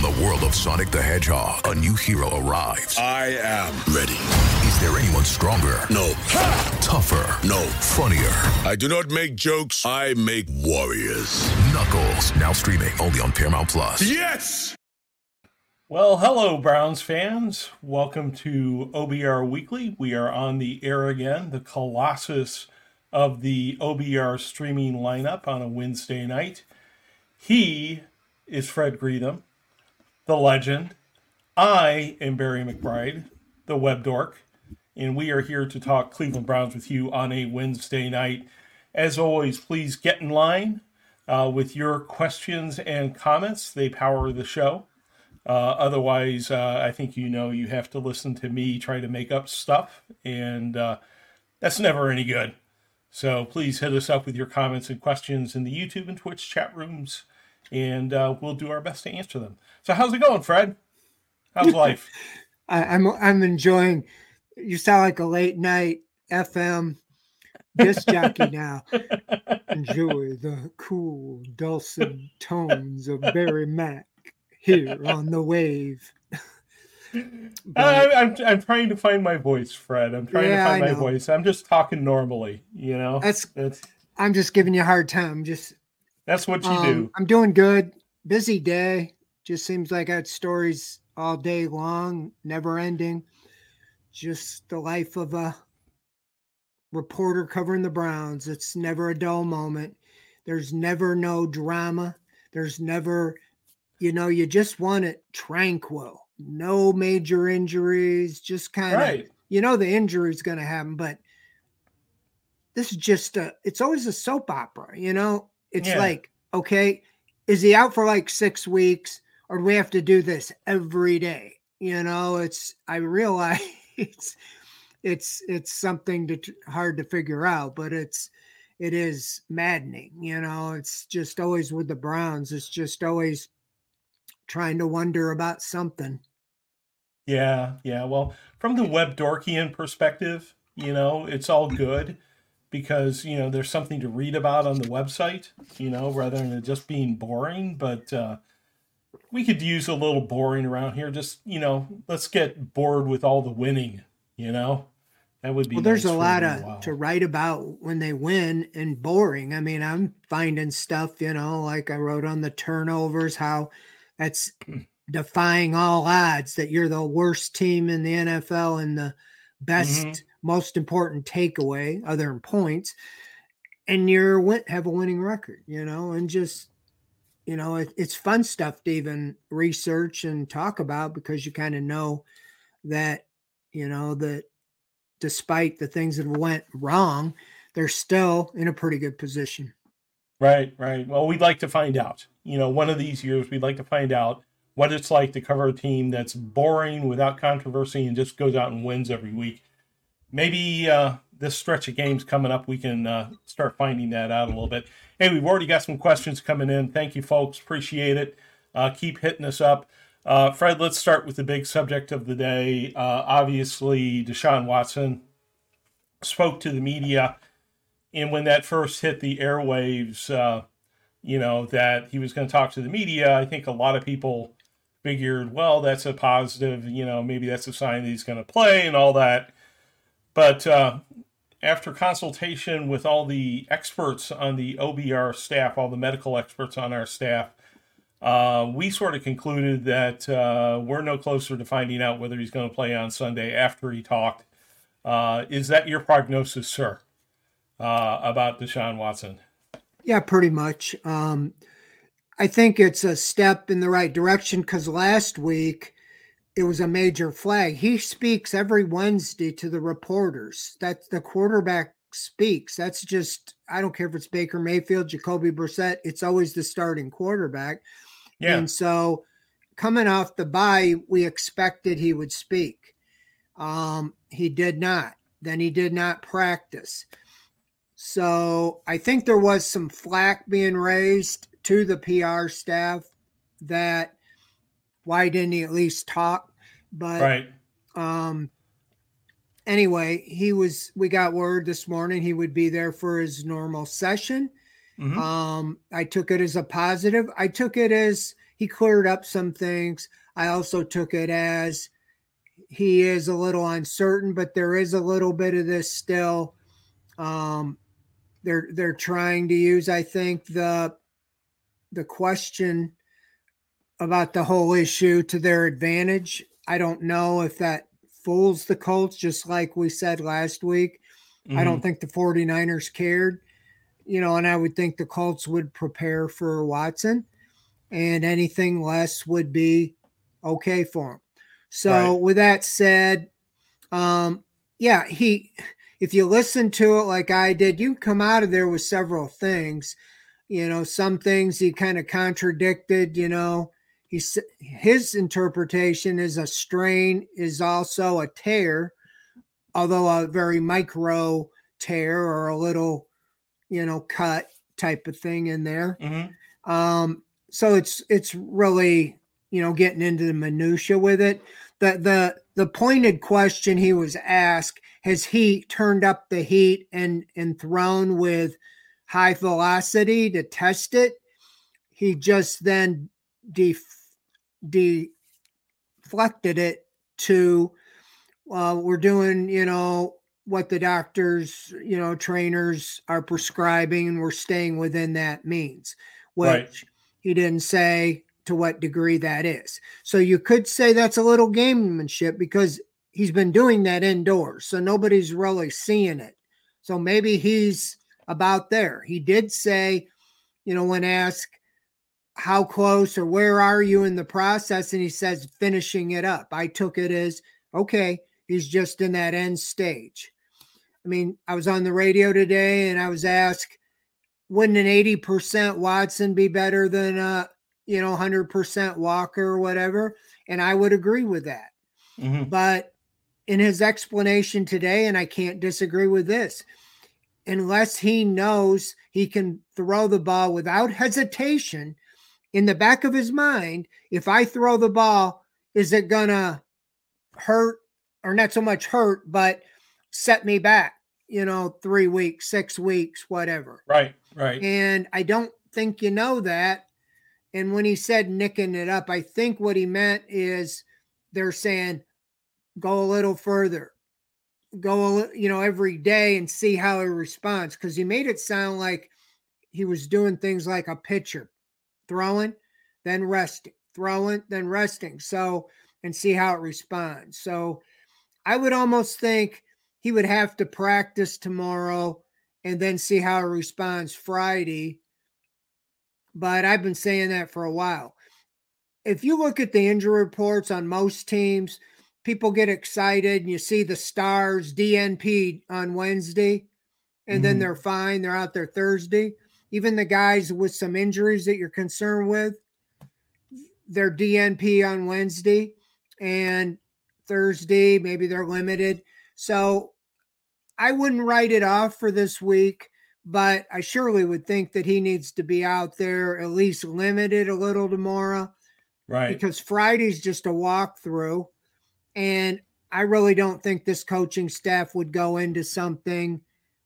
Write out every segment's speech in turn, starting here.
From the world of Sonic the Hedgehog, a new hero arrives. I am ready. Is there anyone stronger? No. Tougher? No. Funnier? I do not make jokes, I make warriors. Knuckles, now streaming only on Paramount Plus. Yes! Well, hello, Browns fans. Welcome to OBR Weekly. We are on the air again, the colossus of the OBR streaming lineup on a Wednesday night. He is Fred Greetham, the legend. I am Barry McBride, the web dork, and we are here to talk Cleveland Browns with you on a Wednesday night. As always, please get in line uh, with your questions and comments. They power the show. Uh, otherwise, uh, I think you know you have to listen to me try to make up stuff, and uh, that's never any good. So please hit us up with your comments and questions in the YouTube and Twitch chat rooms, and uh, we'll do our best to answer them. So, how's it going, Fred? How's life? I, I'm I'm enjoying. You sound like a late night FM disc jockey now. Enjoy the cool, dulcet tones of Barry Mack here on the wave. I, I'm, I'm trying to find my voice, Fred. I'm trying Yeah, to find my voice. I'm just talking normally, you know. That's That's I'm just giving you a hard time. Just that's what you um, do. I'm doing good. Busy day. Just seems like I had stories all day long, never ending. Just the life of a reporter covering the Browns. It's never a dull moment. There's never no drama. There's never, you know, you just want it tranquil. No major injuries, just kind of Right. you know the injury is going to happen but this is just a it's always a soap opera you know it's Yeah. like okay is he out for like six weeks or do we have to do this every day you know it's i realize it's it's it's something to hard to figure out but it's it is maddening you know it's just always with the browns it's just always trying to wonder about something Yeah, yeah. Well, from the web dorkian perspective, you know, it's all good because, you know, there's something to read about on the website, you know, rather than it just being boring. But uh, we could use a little boring around here. Just, you know, let's get bored with all the winning, you know? That would be well there's a lot little of to write about when they win and boring i mean i'm finding stuff you know like i wrote on the turnovers how that's defying all odds that you're the worst team in the nfl and the best Mhm. Most important takeaway other than points and you're have a winning record you know and just you know it, it's fun stuff to even research and talk about because you kind of know that you know that despite the things that went wrong, they're still in a pretty good position. Right, right. Well, we'd like to find out. You know, one of these years, we'd like to find out what it's like to cover a team that's boring without controversy and just goes out and wins every week. Maybe uh, this stretch of games coming up, we can uh, start finding that out a little bit. Hey, we've already got some questions coming in. Thank you, folks. Appreciate it. Uh, keep hitting us up. Uh, Fred, let's start with the big subject of the day. Uh, obviously, Deshaun Watson spoke to the media and when that first hit the airwaves, uh, you know, that he was going to talk to the media, I think a lot of people figured, well, that's a positive, you know, maybe that's a sign that he's going to play and all that. But uh, after consultation with all the experts on the OBR staff, all the medical experts on our staff, uh, we sort of concluded that uh, we're no closer to finding out whether he's going to play on Sunday after he talked. Uh, is that your prognosis, sir? uh, about Deshaun Watson. Yeah, pretty much. Um, I think it's a step in the right direction because last week it was a major flag. He speaks every Wednesday to the reporters. That the quarterback speaks. That's just I don't care if it's Baker Mayfield, Jacoby Brissett. It's always the starting quarterback. Yeah, And so coming off the bye, we expected he would speak. Um, he did not. Then he did not practice. So I think there was some flack being raised to the PR staff that why didn't he at least talk? But right. um anyway, he was we got word this morning he would be there for his normal session. Mhm. Um, I took it as a positive. I took it as he cleared up some things. I also took it as he is a little uncertain, but there is a little bit of this still. Um, they're they're trying to use, I think, the the question about the whole issue to their advantage. I don't know if that fools the Colts, just like we said last week. Mm-hmm. I don't mm-hmm. think the 49ers cared, you know, and I would think the Colts would prepare for Watson and anything less would be okay for him. So, right. with that said, um, yeah, he, if you listen to it like I did, you come out of there with several things. You know, some things he kind of contradicted, you know, he's his interpretation is a strain is also a tear, although a very micro tear or a little, you know, cut type of thing in there. Mm-hmm. Um, so it's it's really you know getting into the minutia with it. The the the pointed question he was asked has he turned up the heat and and thrown with high velocity to test it? He just then def, deflected it to uh, we're doing you know what the doctors you know trainers are prescribing and we're staying within that means which right. he didn't say to what degree that is. So you could say that's a little gamemanship because he's been doing that indoors so nobody's really seeing it. So maybe he's about there. He did say you know when asked how close or where are you in the process? And he says, finishing it up. I took it as, okay, he's just in that end stage. I mean, I was on the radio today and I was asked, wouldn't an 80% Watson be better than a, you know, 100% Walker or whatever? And I would agree with that. Mm-hmm. But in his explanation today, and I can't disagree with this, unless he knows he can throw the ball without hesitation – in the back of his mind, if I throw the ball, is it gonna hurt or not so much hurt, but set me back, you know, three weeks, six weeks, whatever. Right, right. And I don't think you know that. And when he said nicking it up, I think what he meant is they're saying go a little further, go, you know, every day and see how he responds. Cause he made it sound like he was doing things like a pitcher throwing, then resting, throwing, then resting. So, and see how it responds. So, I would almost think he would have to practice tomorrow and then see how it responds Friday. But I've been saying that for a while. If you look at the injury reports on most teams, people get excited and you see the stars DNP on Wednesday and mm-hmm. then they're fine. They're out there Thursday even the guys with some injuries that you're concerned with, they're DNP on Wednesday and Thursday, maybe they're limited. So I wouldn't write it off for this week, but I surely would think that he needs to be out there at least limited a little tomorrow. Right. Because Friday's just a walkthrough. And I really don't think this coaching staff would go into something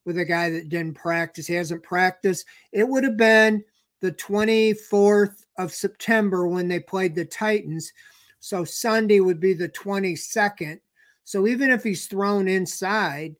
with a guy that didn't practice. He hasn't practiced. It would have been the 24th of September when they played the Titans. So Sunday would be the 22nd. So even if he's thrown inside,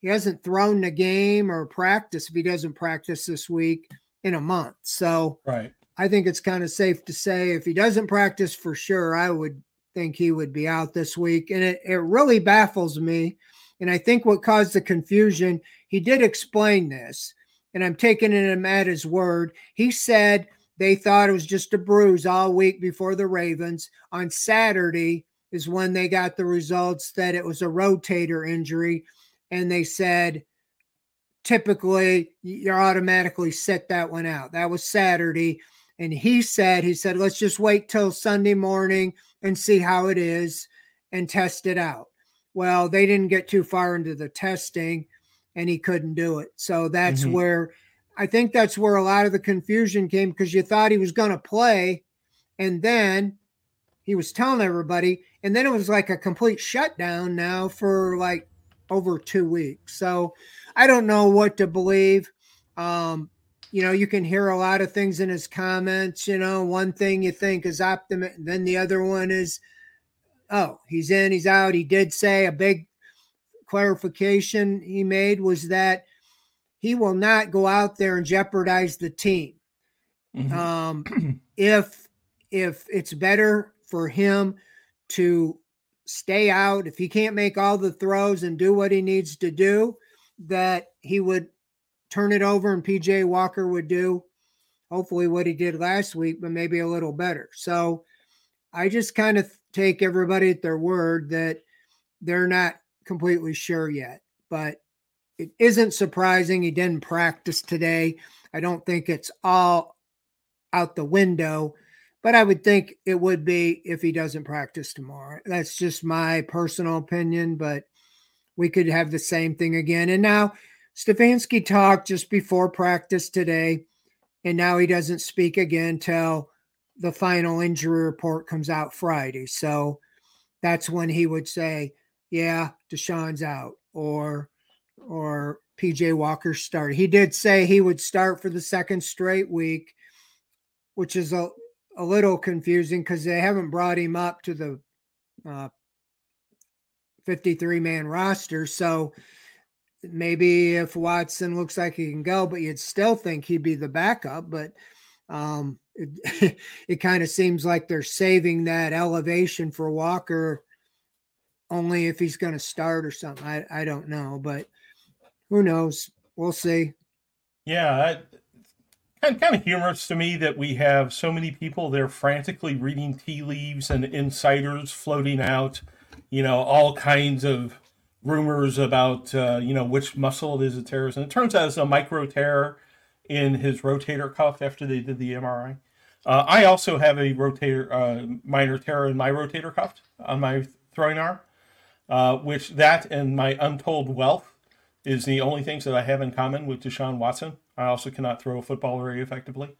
he hasn't thrown the game or practice if he doesn't practice this week in a month. So right. I think it's kind of safe to say if he doesn't practice for sure, I would think he would be out this week. And it, it really baffles me and I think what caused the confusion, he did explain this, and I'm taking him at his word. He said they thought it was just a bruise all week before the Ravens. On Saturday is when they got the results that it was a rotator injury, and they said typically you're automatically set that one out. That was Saturday. And he said, he said, let's just wait till Sunday morning and see how it is and test it out. Well, they didn't get too far into the testing and he couldn't do it. So that's mm-hmm. where I think that's where a lot of the confusion came because you thought he was going to play and then he was telling everybody and then it was like a complete shutdown now for like over 2 weeks. So I don't know what to believe. Um you know, you can hear a lot of things in his comments. You know, one thing you think is optimistic, then the other one is, oh, he's in, he's out. He did say a big clarification he made was that he will not go out there and jeopardize the team. Mm-hmm. Um, if if it's better for him to stay out, if he can't make all the throws and do what he needs to do, that he would turn it over and PJ Walker would do hopefully what he did last week, but maybe a little better. So I just kind of take everybody at their word that they're not completely sure yet, but it isn't surprising he didn't practice today. I don't think it's all out the window, but I would think it would be if he doesn't practice tomorrow. That's just my personal opinion, but we could have the same thing again. And now Stefanski talked just before practice today, and now he doesn't speak again till the final injury report comes out Friday. So that's when he would say, "Yeah, Deshaun's out," or or PJ Walker start. He did say he would start for the second straight week, which is a a little confusing because they haven't brought him up to the uh, 53 man roster. So maybe if Watson looks like he can go, but you'd still think he'd be the backup. But um, it, it kind of seems like they're saving that elevation for Walker only if he's going to start or something. I, I don't know, but who knows? We'll see. Yeah, kind kind of humorous to me that we have so many people there frantically reading tea leaves and insiders floating out, you know, all kinds of rumors about uh, you know which muscle it is that tears, and it turns out it's a micro tear in his rotator cuff after they did the MRI. Uh, I also have a rotator uh, minor tear in my rotator cuff on my throwing arm, uh, which that and my untold wealth is the only things that I have in common with Deshaun Watson. I also cannot throw a football very effectively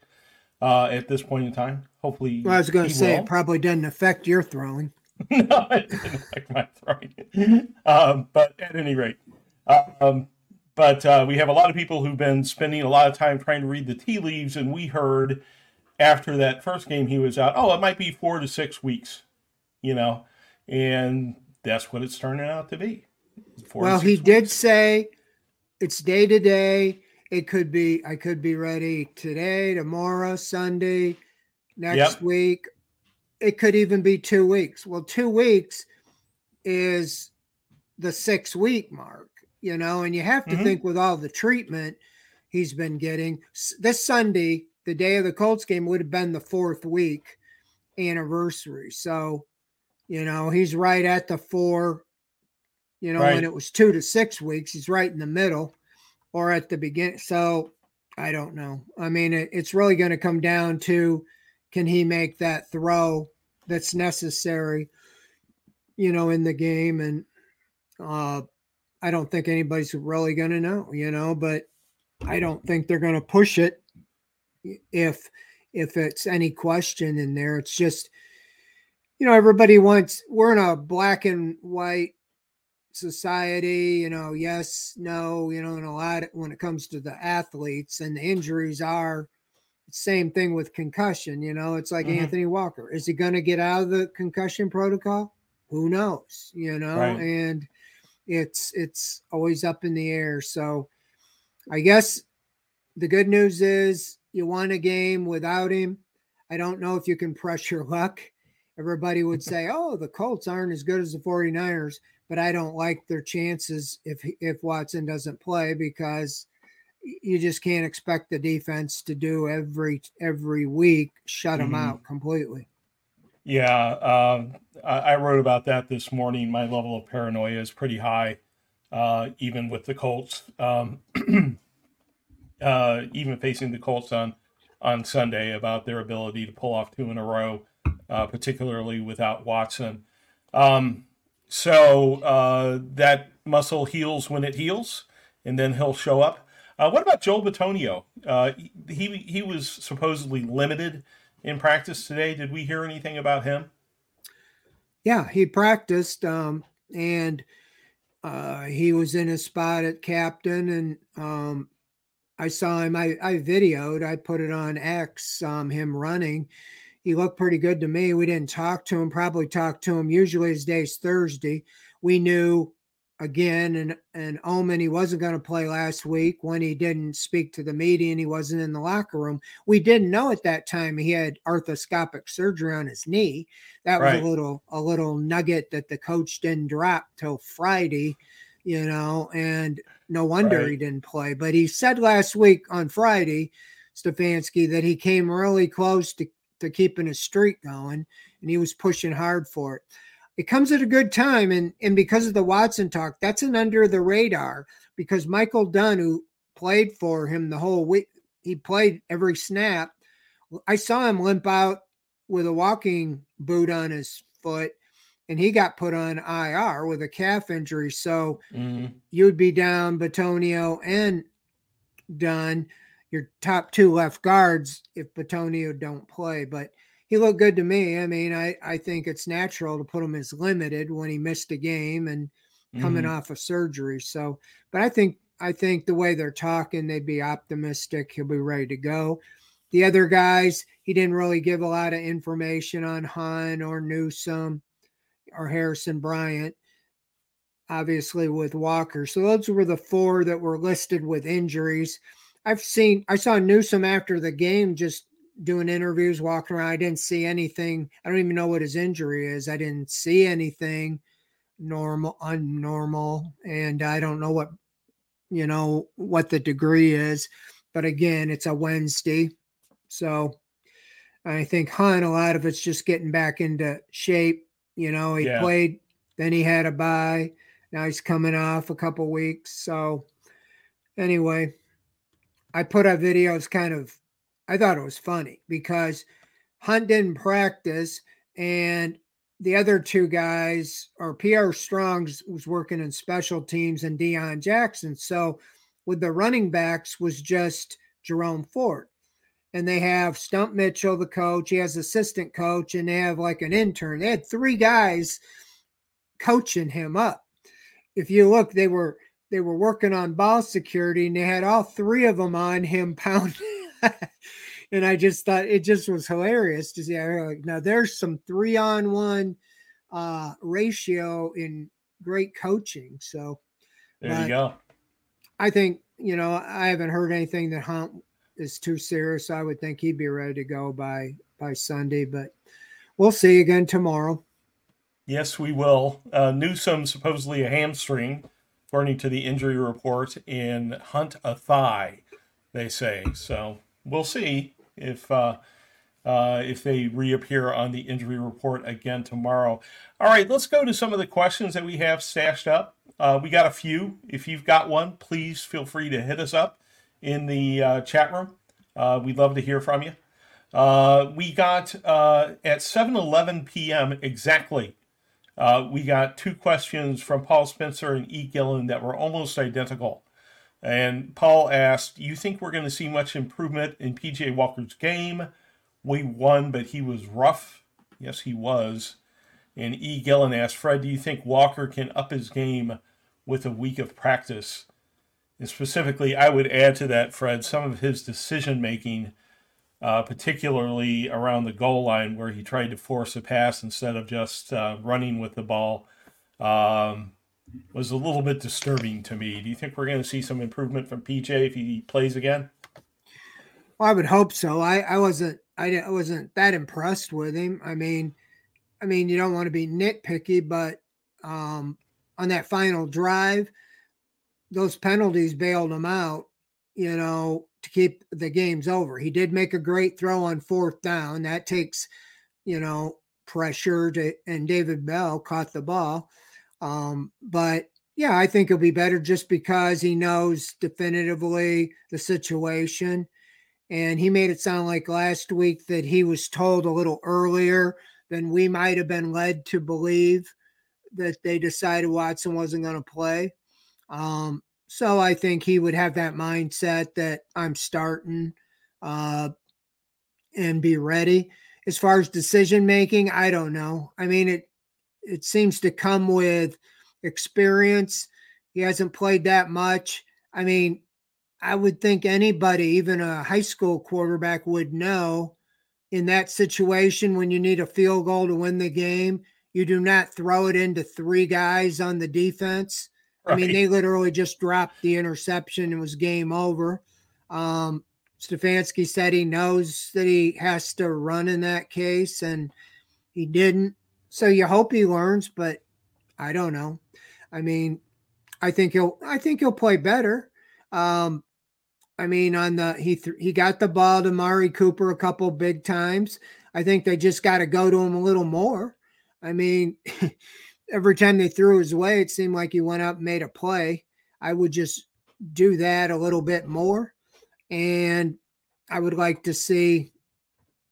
uh, at this point in time. Hopefully, well, I was going to say will. it probably doesn't affect your throwing. no, it didn't affect my throwing. um, but at any rate, um, but uh, we have a lot of people who've been spending a lot of time trying to read the tea leaves, and we heard after that first game he was out. Oh, it might be four to six weeks, you know, and that's what it's turning out to be. Well, he weeks. did say it's day to day. It could be I could be ready today, tomorrow, Sunday, next yep. week. It could even be two weeks. Well, two weeks is the six week mark, you know, and you have to mm-hmm. think with all the treatment he's been getting. This Sunday, the day of the Colts game, would have been the fourth week anniversary. So, you know, he's right at the four, you know, right. when it was two to six weeks, he's right in the middle or at the beginning. So I don't know. I mean, it, it's really going to come down to can he make that throw that's necessary, you know, in the game. And uh, I don't think anybody's really going to know, you know, but I don't think they're going to push it if if it's any question in there. It's just, you know, everybody wants. We're in a black and white society, you know, yes, no, you know, and a lot when it comes to the athletes and the injuries are same thing with concussion, you know, it's like mm-hmm. Anthony Walker. Is he going to get out of the concussion protocol? Who knows, you know, right. and it's it's always up in the air. So I guess the good news is you won a game without him. I don't know if you can press your luck. Everybody would say, "Oh, the Colts aren't as good as the 49ers." but I don't like their chances if if Watson doesn't play because you just can't expect the defense to do every every week shut mm-hmm. them out completely. Yeah, um, I, I, wrote about that this morning. My level of paranoia is pretty high, uh, even with the Colts. Um, uh, even facing the Colts on on Sunday about their ability to pull off two in a row, uh, particularly without Watson. Um, so uh, that muscle heals when it heals, and then he'll show up. Uh, what about Joel Bitonio? Uh, he he was supposedly limited in practice today. Did we hear anything about him? Yeah, he practiced, um, and uh, he was in his spot at captain, and um, I saw him. I, I videoed. I put it on X. Um, him running. He looked pretty good to me. We didn't talk to him. Probably talked to him. Usually his day's Thursday. We knew again and and Omen he wasn't going to play last week when he didn't speak to the media and he wasn't in the locker room. We didn't know at that time he had arthroscopic surgery on his knee. That was a little a little nugget that the coach didn't drop till Friday, you know, and no wonder Right. he didn't play. But he said last week on Friday, Stefanski, that he came really close to, to keeping his streak going and he was pushing hard for it it comes at a good time and and because of the Watson talk, that's an under the radar because Michael Dunn, who played for him the whole week, he played every snap. I saw him limp out with a walking boot on his foot, and he got put on IR with a calf injury. So Mhm. you'd be down Bitonio and Dunn, your top two left guards if Bitonio don't play. But he looked good to me. I mean, I, I think it's natural to put him as limited when he missed a game and coming Mhm. off of surgery. So, but I think I think the way they're talking, they'd be optimistic. He'll be ready to go. The other guys, he didn't really give a lot of information on Hun or Newsom or Harrison Bryant. Obviously, with Walker. So those were the four that were listed with injuries. I've seen, I saw Newsom after the game just doing interviews, walking around. I didn't see anything. I don't even know what his injury is. I didn't see anything normal, unnormal. And I don't know what, you know, what the degree is. But again, it's a Wednesday. So I think Hunt, a lot of it's just getting back into shape. You know, he Yeah. played, then he had a bye. Now he's coming off a couple weeks. So anyway, I put a video. It's kind of, I thought it was funny because Hunt didn't practice and the other two guys, or Pierre Strong's was working in special teams and Deion Jackson. So with the running backs was just Jerome Ford. And they have Stump Mitchell, the coach. He has assistant coach, and they have like an intern. They had three guys coaching him up. If you look, they were they were working on ball security, and they had all three of them on him pounding. and I just thought it just was hilarious to see. Like, now there's some three on one uh, ratio in great coaching. So There you go. I think you know I haven't heard anything that Hunt is too serious. I would think he'd be ready to go by by Sunday, but we'll see again tomorrow. Yes, we will. Uh, Newsom supposedly a hamstring, according to the injury report, and Hunt a thigh. They say so. We'll see if uh, uh, if they reappear on the injury report again tomorrow. All right, let's go to some of the questions that we have stashed up. Uh, we got a few. If you've got one, please feel free to hit us up in the uh, chat room. Uh, we'd love to hear from you. Uh, we got uh, at 7:11 p.m. exactly. Uh, we got two questions from Paul Spencer and E. Gillen that were almost identical. And Paul asked, "You think we're going to see much improvement in PJ Walker's game? We won, but he was rough. Yes, he was." And E. Gillen asked, "Fred, do you think Walker can up his game with a week of practice?" And specifically, I would add to that, Fred, some of his decision making uh, particularly around the goal line where he tried to force a pass instead of just uh, running with the ball, um, was a little bit disturbing to me. Do you think we're going to see some improvement from PJ if he plays again? Well, I would hope so. I I wasn't I, I wasn't that impressed with him. I mean, I mean you don't want to be nitpicky, but um, on that final drive, those penalties bailed him out. You know, to keep the games over. He did make a great throw on fourth down. That takes, you know, pressure to, and David Bell caught the ball. Um, but yeah, I think he'll be better just because he knows definitively the situation. And he made it sound like last week that he was told a little earlier than we might have been led to believe that they decided Watson wasn't going to play. Um, so I think he would have that mindset that I'm starting uh, and be ready. As far as decision making, I don't know. I mean, it it seems to come with experience. He hasn't played that much. I mean, I would think anybody, even a high school quarterback, would know in that situation when you need a field goal to win the game, you do not throw it into three guys on the defense. I mean, they literally just dropped the interception It was game over. Um, Stefanski said he knows that he has to run in that case, and he didn't. So you hope he learns, but I don't know. I mean, I think he'll. I think he'll play better. Um, I mean, on the he th- he got the ball to Amari Cooper a couple big times. I think they just got to go to him a little more. I mean, every time they threw his way, it seemed like he went up and made a play. I would just do that a little bit more. And I would like to see,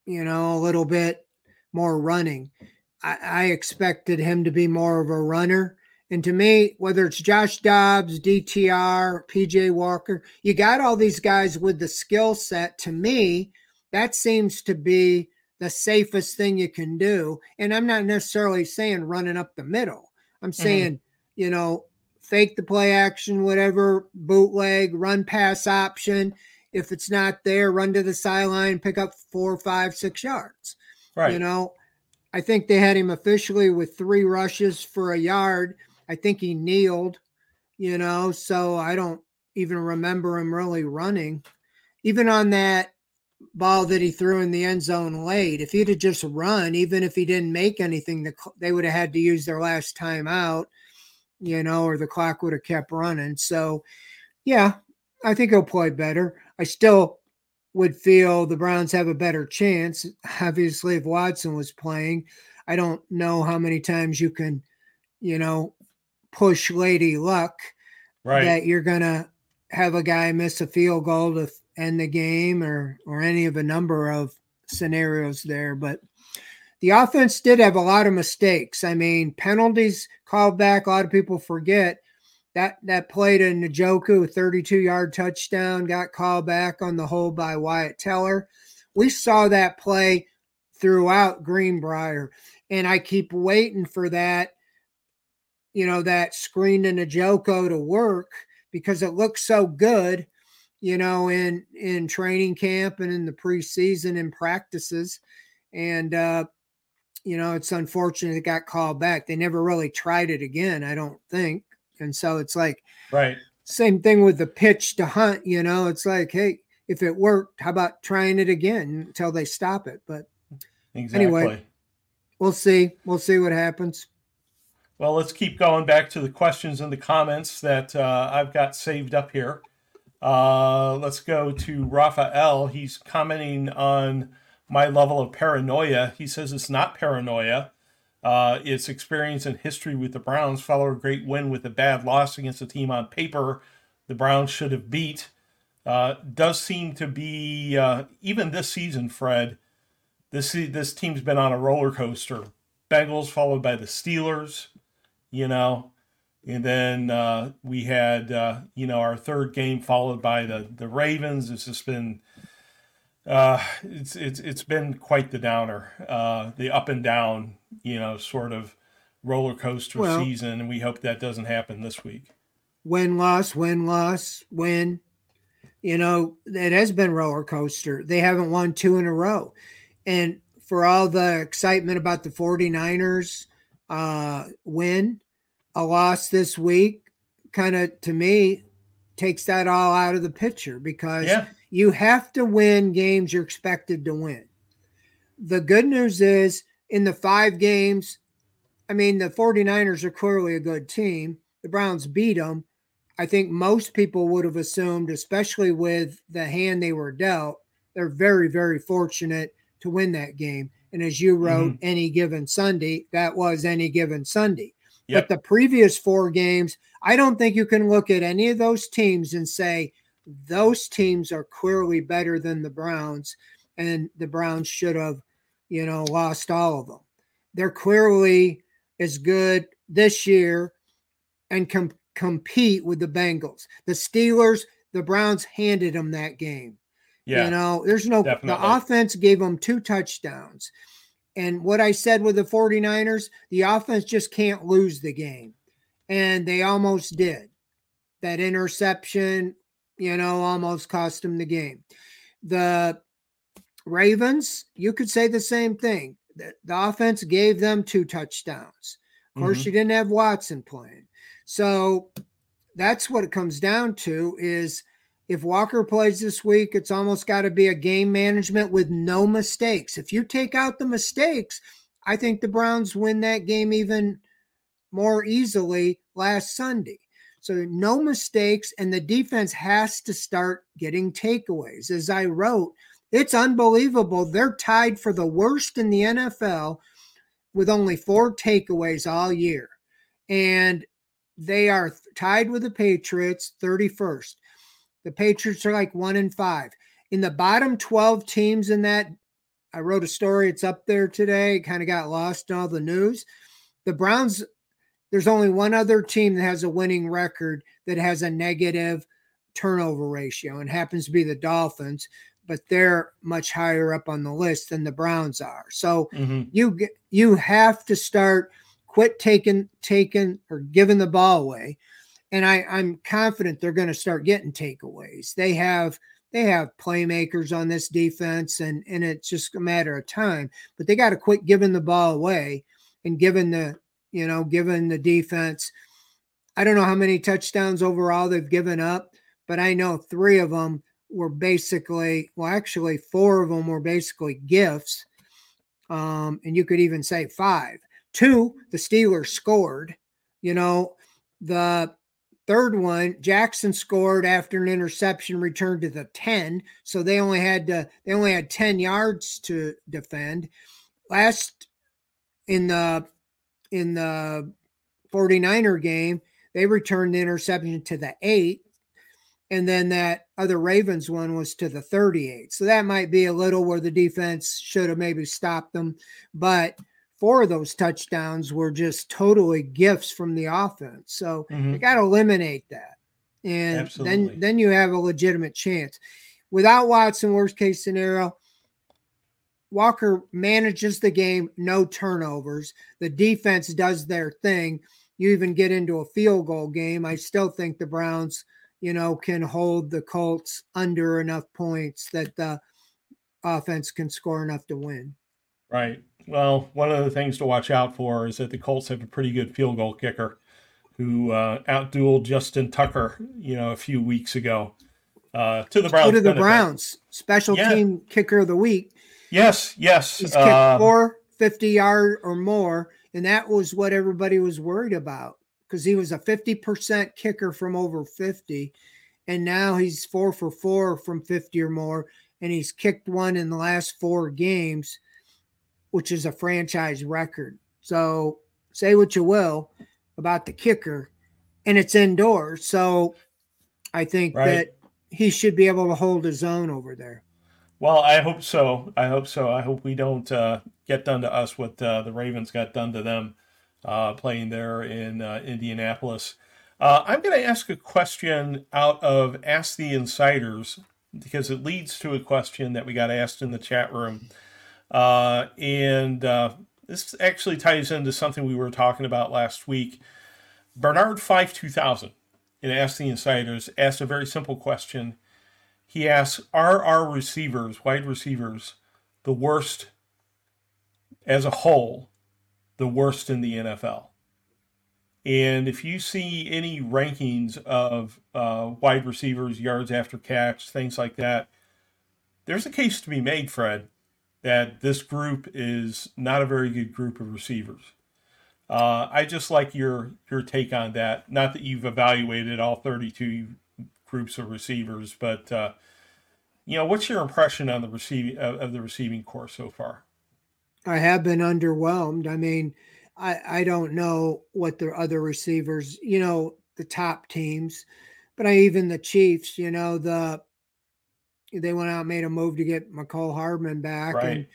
you know, a little bit more running. I, I expected him to be more of a runner. And to me, whether it's Josh Dobbs, DTR, PJ Walker, you got all these guys with the skill set. To me, that seems to be the safest thing you can do. And I'm not necessarily saying running up the middle. I'm mm-hmm. saying, mm-hmm. you know, fake the play action, whatever, bootleg, run pass option. If it's not there, run to the sideline, pick up four, five, six yards. Right. You know, I think they had him officially with three rushes for a yard. I think he kneeled, you know, so I don't even remember him really running. Even on that ball that he threw in the end zone late. If he'd have just run, even if he didn't make anything, they would have had to use their last time out, you know, or the clock would have kept running. So, yeah, I think he'll play better. I still would feel the Browns have a better chance. Obviously, if Watson was playing, I don't know how many times you can, you know, push Lady Luck right. that you're going to have a guy miss a field goal to end the game or or any of a number of scenarios there. But the offense did have a lot of mistakes. I mean, penalties called back. A lot of people forget that that play to Njoku, 32 yard touchdown, got called back on the hold by Wyatt Teller. We saw that play throughout Greenbrier, and I keep waiting for that, you know, that screen to Njoku to work because it looks so good you know, in in training camp and in the preseason and practices. And uh, you know, it's unfortunate it got called back. They never really tried it again, I don't think. And so it's like right. Same thing with the pitch to hunt, you know, it's like, hey, if it worked, how about trying it again until they stop it? But exactly. anyway, we'll see. We'll see what happens. Well, let's keep going back to the questions and the comments that uh, I've got saved up here. Uh, let's go to Raphael. He's commenting on my level of paranoia. He says it's not paranoia. Uh, it's experience and history with the Browns. Follow a great win with a bad loss against a team on paper the Browns should have beat. Uh, does seem to be uh, even this season, Fred. This this team's been on a roller coaster. Bengals followed by the Steelers. You know, and then uh, we had uh, you know our third game followed by the the Ravens. It's just been uh, it's it's it's been quite the downer, uh, the up and down, you know, sort of roller coaster well, season, and we hope that doesn't happen this week. Win loss, win loss, win. You know, it has been roller coaster. They haven't won two in a row. And for all the excitement about the 49ers uh, win, a loss this week kind of to me takes that all out of the picture because yeah. you have to win games you're expected to win. The good news is in the five games, I mean, the 49ers are clearly a good team. The Browns beat them. I think most people would have assumed, especially with the hand they were dealt, they're very, very fortunate to win that game. And as you wrote, mm-hmm. any given Sunday, that was any given Sunday. Yep. But the previous four games, I don't think you can look at any of those teams and say those teams are clearly better than the Browns, and the Browns should have, you know, lost all of them. They're clearly as good this year and com- compete with the Bengals. The Steelers, the Browns handed them that game. Yeah, you know, there's no definitely. the offense gave them two touchdowns. And what I said with the 49ers, the offense just can't lose the game. And they almost did. That interception you know, almost cost them the game. The Ravens, you could say the same thing. The, the offense gave them two touchdowns. Of course, Mhm. you didn't have Watson playing. So that's what it comes down to is if Walker plays this week, it's almost got to be a game management with no mistakes. If you take out the mistakes, I think the Browns win that game even more easily last Sunday. So no mistakes, and the defense has to start getting takeaways. As I wrote, it's unbelievable. They're tied for the worst in the NFL with only four takeaways all year. And they are tied with the Patriots, 31st. The Patriots are like one in five. In the bottom 12 teams in that, I wrote a story. It's up there today. It kind of got lost in all the news. The Browns, there's only one other team that has a winning record that has a negative turnover ratio and happens to be the Dolphins, but they're much higher up on the list than the Browns are. So Mhm. you get you have to start quit taking taking or giving the ball away and i i'm confident they're going to start getting takeaways they have they have playmakers on this defense and and it's just a matter of time but they got to quit giving the ball away and giving the you know giving the defense i don't know how many touchdowns overall they've given up but i know three of them were basically well actually four of them were basically gifts um, and you could even say five. Two, the Steelers scored. You know, the third one, Jackson scored after an interception returned to the 10. So they only had to, they only had 10 yards to defend. Last in the in the 49er game, they returned the interception to the eight. And then that other Ravens one was to the 38. So that might be a little where the defense should have maybe stopped them. But four of those touchdowns were just totally gifts from the offense. So Mhm. you got to eliminate that. And Absolutely. then then you have a legitimate chance. Without Watson, worst case scenario, Walker manages the game, no turnovers. The defense does their thing. You even get into a field goal game. I still think the Browns, you know, can hold the Colts under enough points that the offense can score enough to win. Right. Well, one of the things to watch out for is that the Colts have a pretty good field goal kicker who uh, outdueled Justin Tucker, you know, a few weeks ago. Uh, to the Browns. To the benefit. Browns, special Yeah. team kicker of the week. Yes, yes. He's kicked uh, four 50 yard or more. And that was what everybody was worried about because he was a 50% kicker from over 50. And now he's four for four from 50 or more. And he's kicked one in the last four games, which is a franchise record. So say what you will about the kicker, and it's indoors. So I think Right. that he should be able to hold his own over there. Well, I hope so. I hope so. I hope we don't uh, get done to us what uh, the Ravens got done to them uh, playing there in uh, Indianapolis. Uh, I'm going to ask a question out of Ask the Insiders because it leads to a question that we got asked in the chat room. Uh, and uh, this actually ties into something we were talking about last week. Bernard Two Thousand in Ask the Insiders asked a very simple question. He asks, "Are our receivers, wide receivers, the worst as a whole, the worst in the NFL?" And if you see any rankings of uh, wide receivers, yards after catch, things like that, there's a case to be made, Fred, that this group is not a very good group of receivers. Uh, I just like your your take on that. Not that you've evaluated all 32 groups of receivers, but uh, you know, what's your impression on the receiving of, of the receiving corps so far? I have been underwhelmed. I mean, I I don't know what the other receivers, you know, the top teams, but I even the Chiefs, you know, the they went out and made a move to get Mecole Hardman back, and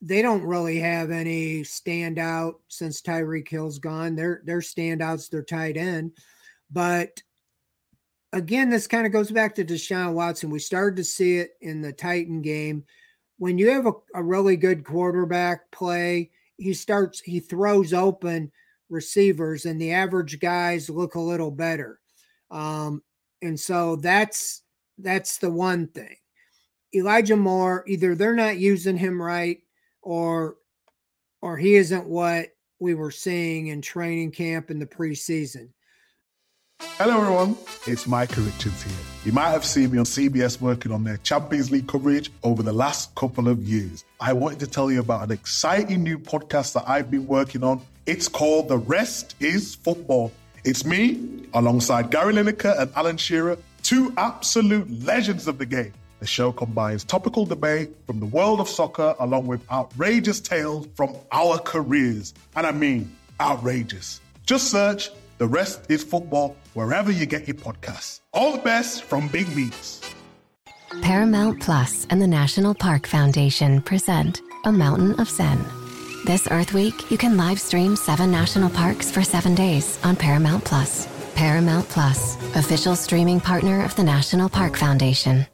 they don't really have any standout since Tyreek Hill's gone. They're they're standouts, they're tight end, but again, this kind of goes back to Deshaun Watson. We started to see it in the Titan game. When you have a, a really good quarterback play, he starts, he throws open receivers, and the average guys look a little better. Um, and so that's that's the one thing. Elijah Moore, either they're not using him right or or he isn't what we were seeing in training camp in the preseason. Hello, everyone. It's Micah Richards here. You might have seen me on CBS working on their Champions League coverage over the last couple of years. I wanted to tell you about an exciting new podcast that I've been working on. It's called The Rest is Football. It's me, alongside Gary Lineker and Alan Shearer, two absolute legends of the game. The show combines topical debate from the world of soccer along with outrageous tales from our careers. And I mean, outrageous. Just search The Rest is Football wherever you get your podcasts. All the best from Big Meats. Paramount Plus and the National Park Foundation present A Mountain of Zen. This Earth Week, you can live stream seven national parks for seven days on Paramount Plus. Paramount Plus, official streaming partner of the National Park Foundation.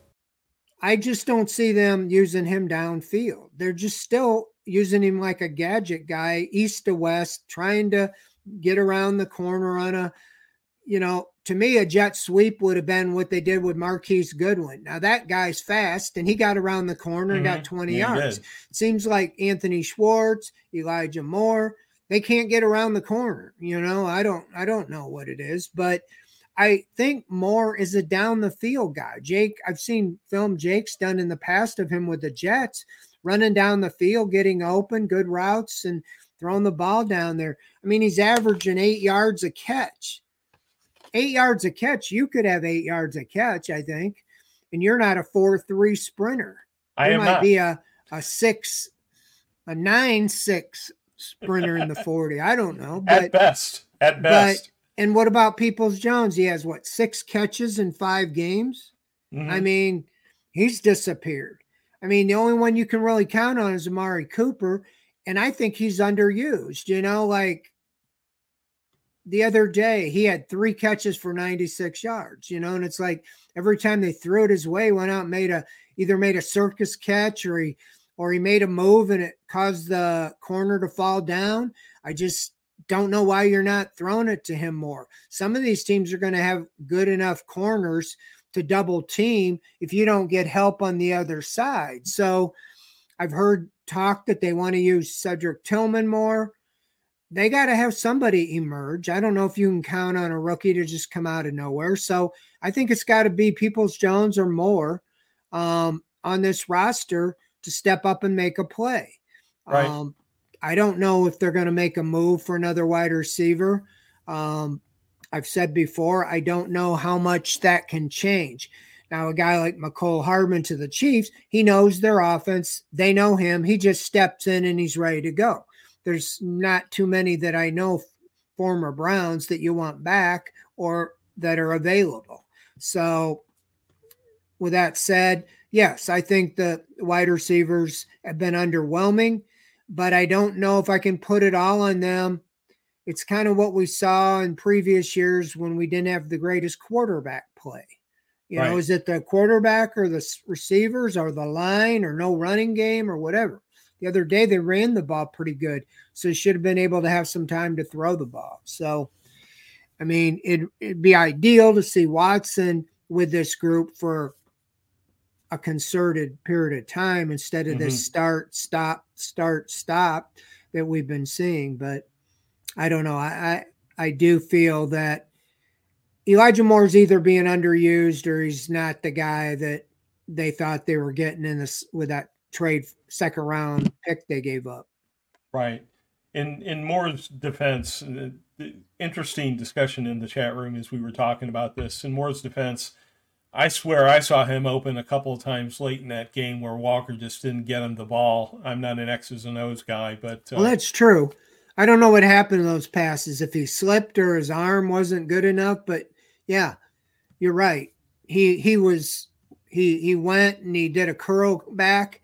I just don't see them using him downfield. They're just still using him like a gadget guy, east to west, trying to get around the corner on a, you know, to me, a jet sweep would have been what they did with Marquise Goodwin. Now that guy's fast and he got around the corner and mm-hmm. got 20 yeah, yards. Seems like Anthony Schwartz, Elijah Moore, they can't get around the corner. You know, I don't I don't know what it is, but I think Moore is a down the field guy. Jake, I've seen film Jake's done in the past of him with the Jets, running down the field, getting open, good routes, and throwing the ball down there. I mean, he's averaging eight yards a catch. Eight yards a catch, you could have eight yards a catch, I think. And you're not a four three sprinter. I you might not. be a a six, a nine six sprinter in the 40. I don't know. But, at best. At best. And what about Peoples Jones? He has what six catches in five games? Mm-hmm. I mean, he's disappeared. I mean, the only one you can really count on is Amari Cooper, and I think he's underused. You know, like the other day, he had three catches for 96 yards, you know, and it's like every time they threw it his way, went out made a either made a circus catch or he or he made a move and it caused the corner to fall down. I just don't know why you're not throwing it to him Moore. Some of these teams are going to have good enough corners to double team if you don't get help on the other side. So I've heard talk that they want to use Cedric Tillman more. They got to have somebody emerge. I don't know if you can count on a rookie to just come out of nowhere. So I think it's got to be Peoples Jones or more um, on this roster to step up and make a play. Right. Um, I don't know if they're going to make a move for another wide receiver. Um, I've said before, I don't know how much that can change. Now, a guy like Mecole Hardman to the Chiefs, he knows their offense. They know him. He just steps in and he's ready to go. There's not too many that I know former Browns that you want back or that are available. So, with that said, yes, I think the wide receivers have been underwhelming but I don't know if I can put it all on them. It's kind of what we saw in previous years when we didn't have the greatest quarterback play. You right. know, is it the quarterback or the receivers or the line or no running game or whatever? The other day they ran the ball pretty good, so should have been able to have some time to throw the ball. So, I mean, it, it'd be ideal to see Watson with this group for a concerted period of time instead of mm-hmm. this start, stop, start, stop that we've been seeing. But I don't know. I, I, I do feel that Elijah Moore's either being underused or he's not the guy that they thought they were getting in this with that trade second round pick they gave up. Right. In in Moore's defense, the interesting discussion in the chat room as we were talking about this. In Moore's defense, I swear I saw him open a couple of times late in that game where Walker just didn't get him the ball. I'm not an X's and O's guy, but uh, well, that's true. I don't know what happened to those passes if he slipped or his arm wasn't good enough, but yeah, you're right. He he was he he went and he did a curl back,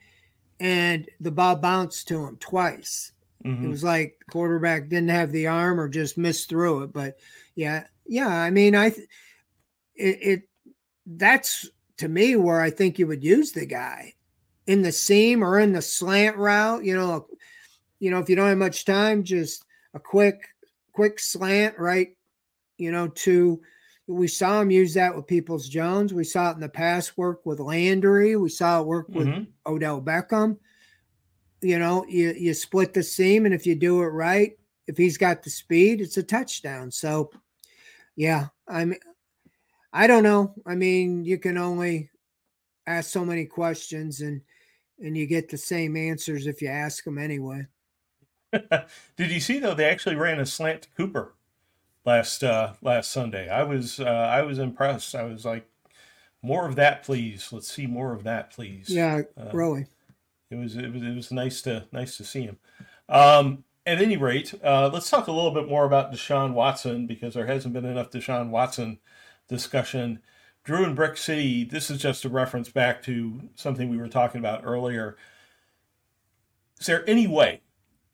and the ball bounced to him twice. Mm-hmm. It was like quarterback didn't have the arm or just missed through it. But yeah, yeah. I mean, I it, it that's to me where I think you would use the guy in the seam or in the slant route. You know, you know, if you don't have much time, just a quick, quick slant, right? You know, to we saw him use that with Peoples Jones. We saw it in the past work with Landry. We saw it work with Mhm. Odell Beckham. You know, you you split the seam, and if you do it right, if he's got the speed, it's a touchdown. So, yeah, I'm. I don't know. I mean, you can only ask so many questions, and and you get the same answers if you ask them anyway. Did you see though? They actually ran a slant to Cooper last uh, last Sunday. I was uh, I was impressed. I was like, more of that, please. Let's see more of that, please. Yeah, Uh, really. It was it was it was nice to nice to see him. Um, at any rate, uh, let's talk a little bit more about Deshaun Watson because there hasn't been enough Deshaun Watson discussion. Drew and Brick City. This is just a reference back to something we were talking about earlier. Is there any way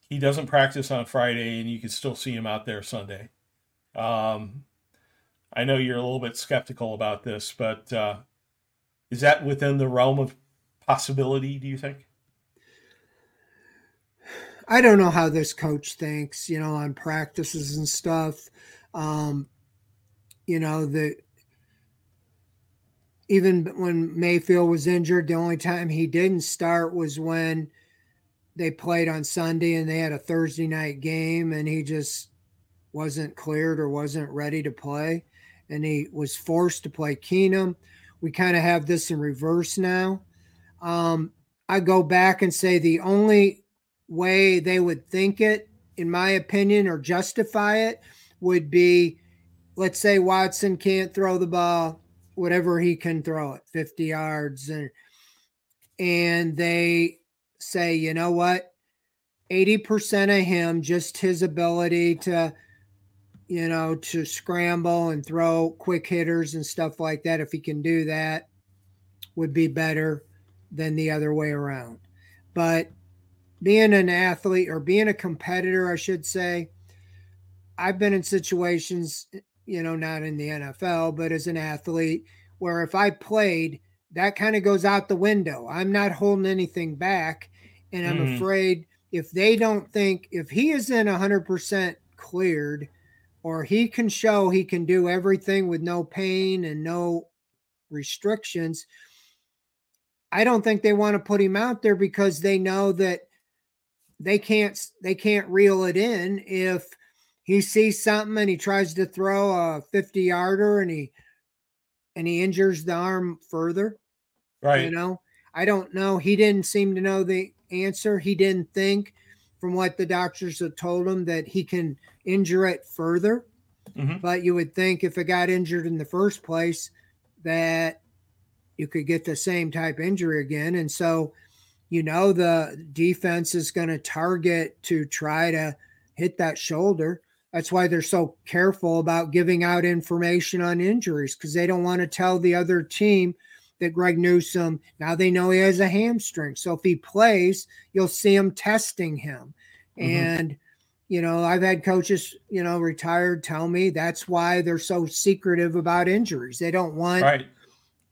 he doesn't practice on Friday and you can still see him out there Sunday? Um, I know you're a little bit skeptical about this, but uh, is that within the realm of possibility? Do you think? I don't know how this coach thinks, you know, on practices and stuff. Um, you know, the even when Mayfield was injured, the only time he didn't start was when they played on Sunday and they had a Thursday night game and he just wasn't cleared or wasn't ready to play. And he was forced to play Keenum. We kind of have this in reverse now. Um, I go back and say the only way they would think it, in my opinion, or justify it would be let's say Watson can't throw the ball, whatever he can throw it, 50 yards, and and they say, you know what, 80% of him, just his ability to, you know, to scramble and throw quick hitters and stuff like that, if he can do that, would be better than the other way around. But being an athlete or being a competitor, I should say, I've been in situations, you know, not in the NFL, but as an athlete, where if I played, that kind of goes out the window. I'm not holding anything back. And I'm Mhm. afraid if they don't think, if he isn't 100% cleared, or he can show he can do everything with no pain and no restrictions, I don't think they want to put him out there because they know that they can't they can't reel it in if he sees something and he tries to throw a 50 yarder and he and he injures the arm further Right. you know? I don't know. He didn't seem to know the answer. He didn't think from what the doctors have told him that he can injure it further. Mhm. but you would think if it got injured in the first place that you could get the same type injury again. And so you know the defense is going to target to try to hit that shoulder that's why they're so careful about giving out information on injuries because they don't want to tell the other team that Greg Newsome now they know he has a hamstring. So if he plays, you'll see him testing him. Mhm. And you know, I've had coaches, you know, retired tell me that's why they're so secretive about injuries. They don't want, Right.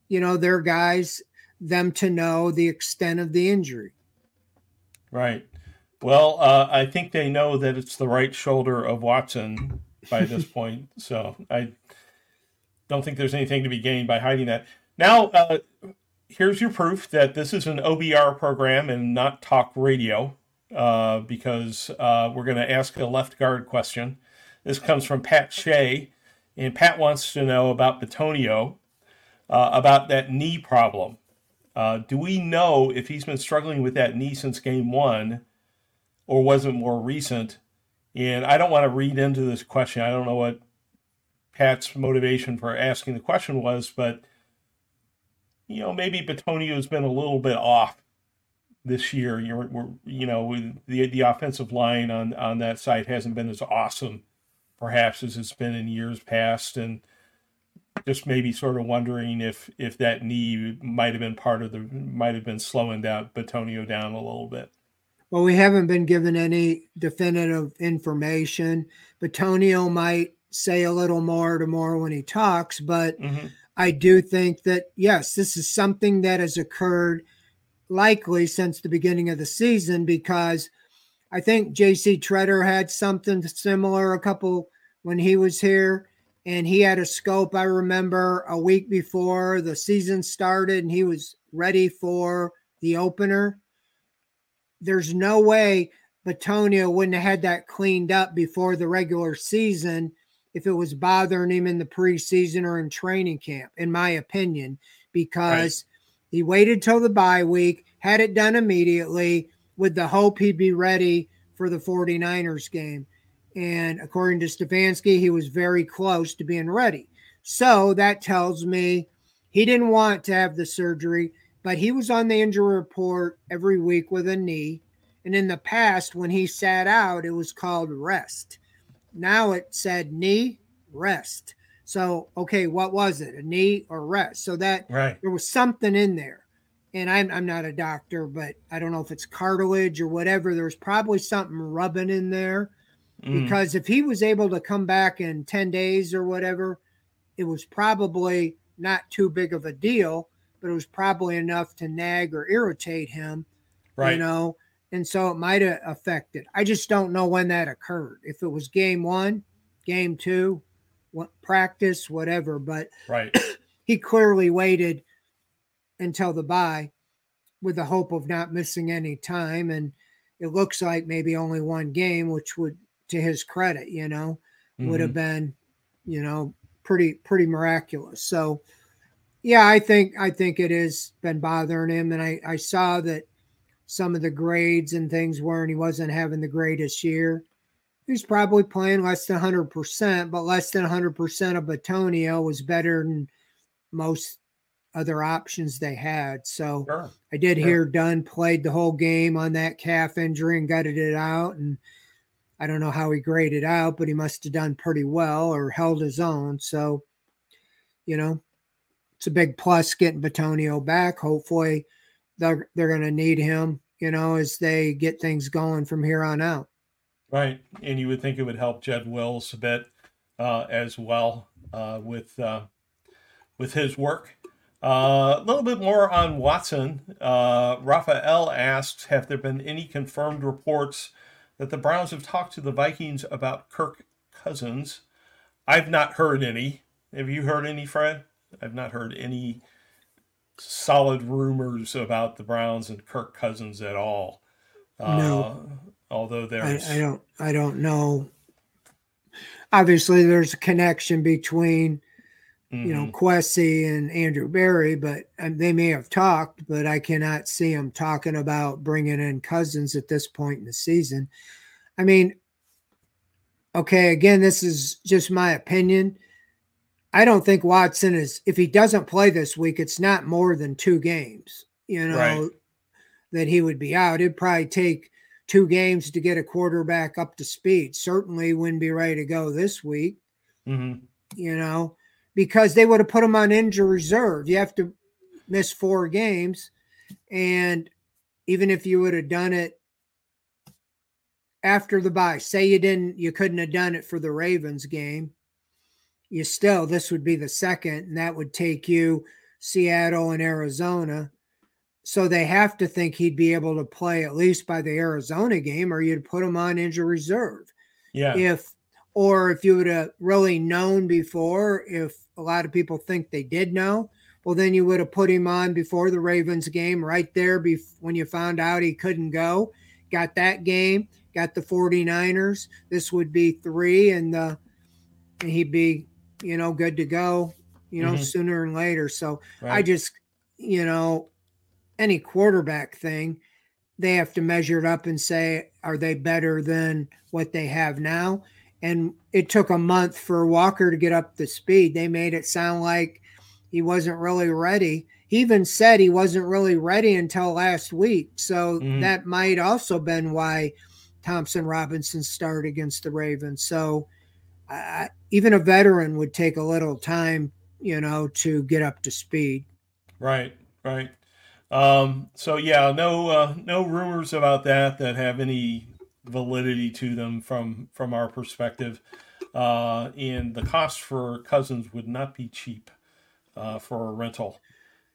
you know, their guys them to know the extent of the injury. Right. Well, uh, I think they know that it's the right shoulder of Watson by this point. So I don't think there's anything to be gained by hiding that. Now, uh, here's your proof that this is an OBR program and not talk radio, uh, because uh, we're going to ask a left guard question. This comes from Pat Shea, and Pat wants to know about Bitonio, uh, about that knee problem. Uh, do we know if he's been struggling with that knee since game one, or was it more recent? And I don't want to read into this question. I don't know what Pat's motivation for asking the question was, but you know, maybe Bitonio's been a little bit off this year. We're, you know, the the offensive line on on that side hasn't been as awesome, perhaps as it's been in years past, and just maybe sort of wondering if if that knee might have been part of the might have been slowing down Bitonio down a little bit. Well, we haven't been given any definitive information. but Bitonio might say a little more tomorrow when he talks, but Mhm. I do think that, yes, this is something that has occurred likely since the beginning of the season because I think JC Tretter had something similar a couple when he was here. and he had a scope. I remember a week before the season started, and he was ready for the opener. There's no way Bitonio wouldn't have had that cleaned up before the regular season if it was bothering him in the preseason or in training camp, in my opinion, because right. he waited till the bye week, had it done immediately with the hope he'd be ready for the 49ers game. And according to Stefanski, he was very close to being ready. So that tells me he didn't want to have the surgery, but he was on the injury report every week with a knee. And in the past, when he sat out, it was called rest. Now it said knee, rest. So, okay, what was it? A knee or rest? So that right. there was something in there. And I'm, I'm not a doctor, but I don't know if it's cartilage or whatever. There's probably something rubbing in there mm. because if he was able to come back in 10 days or whatever, it was probably not too big of a deal, but it was probably enough to nag or irritate him. Right. You know, and so it might have affected. I just don't know when that occurred. If it was game one, game two, what, practice, whatever. But right, he clearly waited until the bye with the hope of not missing any time, and it looks like maybe only one game, which would, to his credit, you know, mm-hmm. would have mm-hmm. been, you know, pretty pretty miraculous. So, yeah, I think I think it has been bothering him, and I I saw that some of the grades and things weren't. he wasn't having the greatest year. He's probably playing less than 100%, but less than 100% of Bitonio was better than most other options they had. So sure. I did sure. hear Dunn played the whole game on that calf injury and gutted it out. And I don't know how he graded out, but he must have done pretty well or held his own. So, you know, it's a big plus getting Bitonio back. Hopefully, they're they're going to need him, you know, as they get things going from here on out. Right, and you would think it would help Jed Wills a bit uh, as well uh, with uh, with his work. Uh, a little bit more on Watson. Uh, Raphael asks, have there been any confirmed reports that the Browns have talked to the Vikings about Kirk Cousins? I've not heard any. Have you heard any, Fred? I've not heard any solid rumors about the Browns and Kirk Cousins at all. No. Uh, although there's I, I, don't I don't know. Obviously there's a connection between you know mm-hmm. And Andrew Berry, but um, they may have talked, but I cannot see them talking about bringing in Cousins at this point in the season. I mean, okay, again, this is just my opinion. I don't think Watson is, if he doesn't play this week, it's not more than two games, you know, right. that he would be out. It'd probably take two games to get a quarterback up to speed. Certainly wouldn't be ready to go this week, mm-hmm. you know, because they would have put him on injury reserve. You have to miss four games. And even if you would have done it after the bye, say you didn't, you couldn't have done it for the Ravens game you still this would be the second, and that would take you Seattle and Arizona. So they have to think he'd be able to play at least by the Arizona game, or you'd put him on injury reserve. Yeah. If or if you would have really known before, if a lot of people think they did know, well, then you would have put him on before the Ravens game, right there bef- when you found out he couldn't go. Got that game, got the 49ers. This would be three, and the and he'd be you know, good to go, you know, mm-hmm. sooner and later. So right. I just, you know, any quarterback thing, they have to measure it up and say, are they better than what they have now? And it took a month for Walker to get up to speed. They made it sound like he wasn't really ready. He even said he wasn't really ready until last week. So mm-hmm. that might also been why Thompson Robinson started against the Ravens. So uh, even a veteran would take a little time, you know, to get up to speed. Right, right. Um, so yeah, no, uh, no rumors about that that have any validity to them from from our perspective. Uh, and the cost for Cousins would not be cheap uh, for a rental.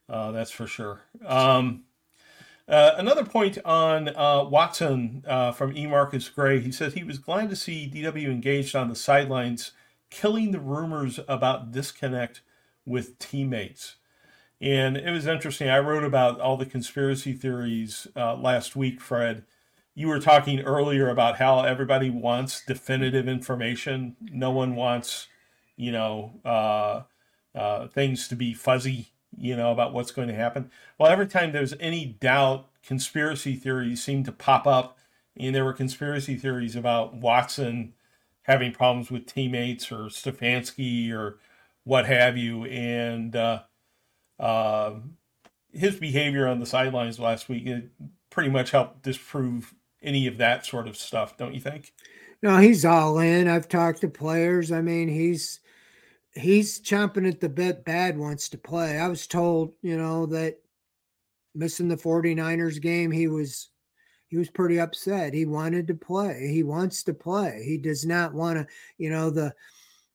Uh, that's for sure. Um, uh, another point on uh, Watson uh, from E. Marcus Gray. He said he was glad to see DW engaged on the sidelines killing the rumors about disconnect with teammates. And it was interesting. I wrote about all the conspiracy theories uh, last week, Fred. You were talking earlier about how everybody wants definitive information. No one wants, you know, uh, things to be fuzzy, you know, about what's going to happen. Well, every time there's any doubt, conspiracy theories seem to pop up. And there were conspiracy theories about Watson having problems with teammates or Stefanski or what have you. And uh, uh, his behavior on the sidelines last week pretty much helped disprove any of that sort of stuff, don't you think? No, he's all in. I've talked to players. I mean, he's he's chomping at the bit bad wants to play. I was told, you know, that missing the 49ers game, he was he was pretty upset. He wanted to play. He wants to play. He does not want to, you know, the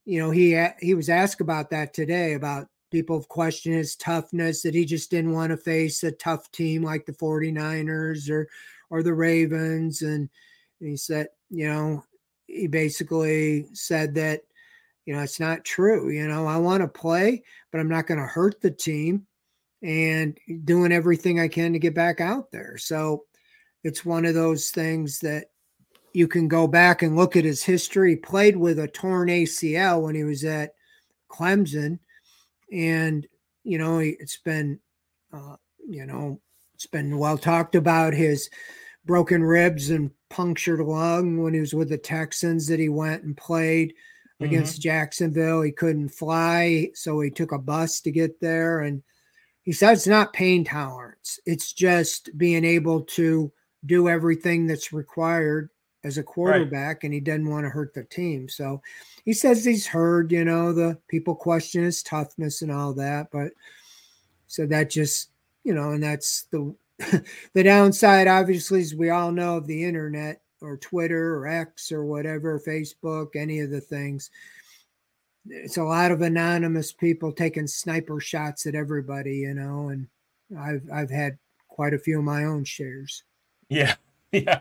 you know, he he was asked about that today about people have questioned his toughness that he just didn't want to face a tough team like the 49ers or or the Ravens and he said, you know, he basically said that you know, it's not true. You know, I want to play, but I'm not going to hurt the team and doing everything I can to get back out there. So it's one of those things that you can go back and look at his history. He played with a torn ACL when he was at Clemson. And, you know, it's been, uh, you know, it's been well talked about his broken ribs and punctured lung when he was with the Texans that he went and played against mm-hmm. Jacksonville. He couldn't fly, so he took a bus to get there. And he said it's not pain tolerance, it's just being able to do everything that's required as a quarterback, right. and he doesn't want to hurt the team. So he says he's heard, you know, the people question his toughness and all that, but so that just, you know, and that's the the downside, obviously, as we all know of the internet or Twitter or X or whatever, Facebook, any of the things. It's a lot of anonymous people taking sniper shots at everybody, you know, and I've I've had quite a few of my own shares. Yeah, yeah,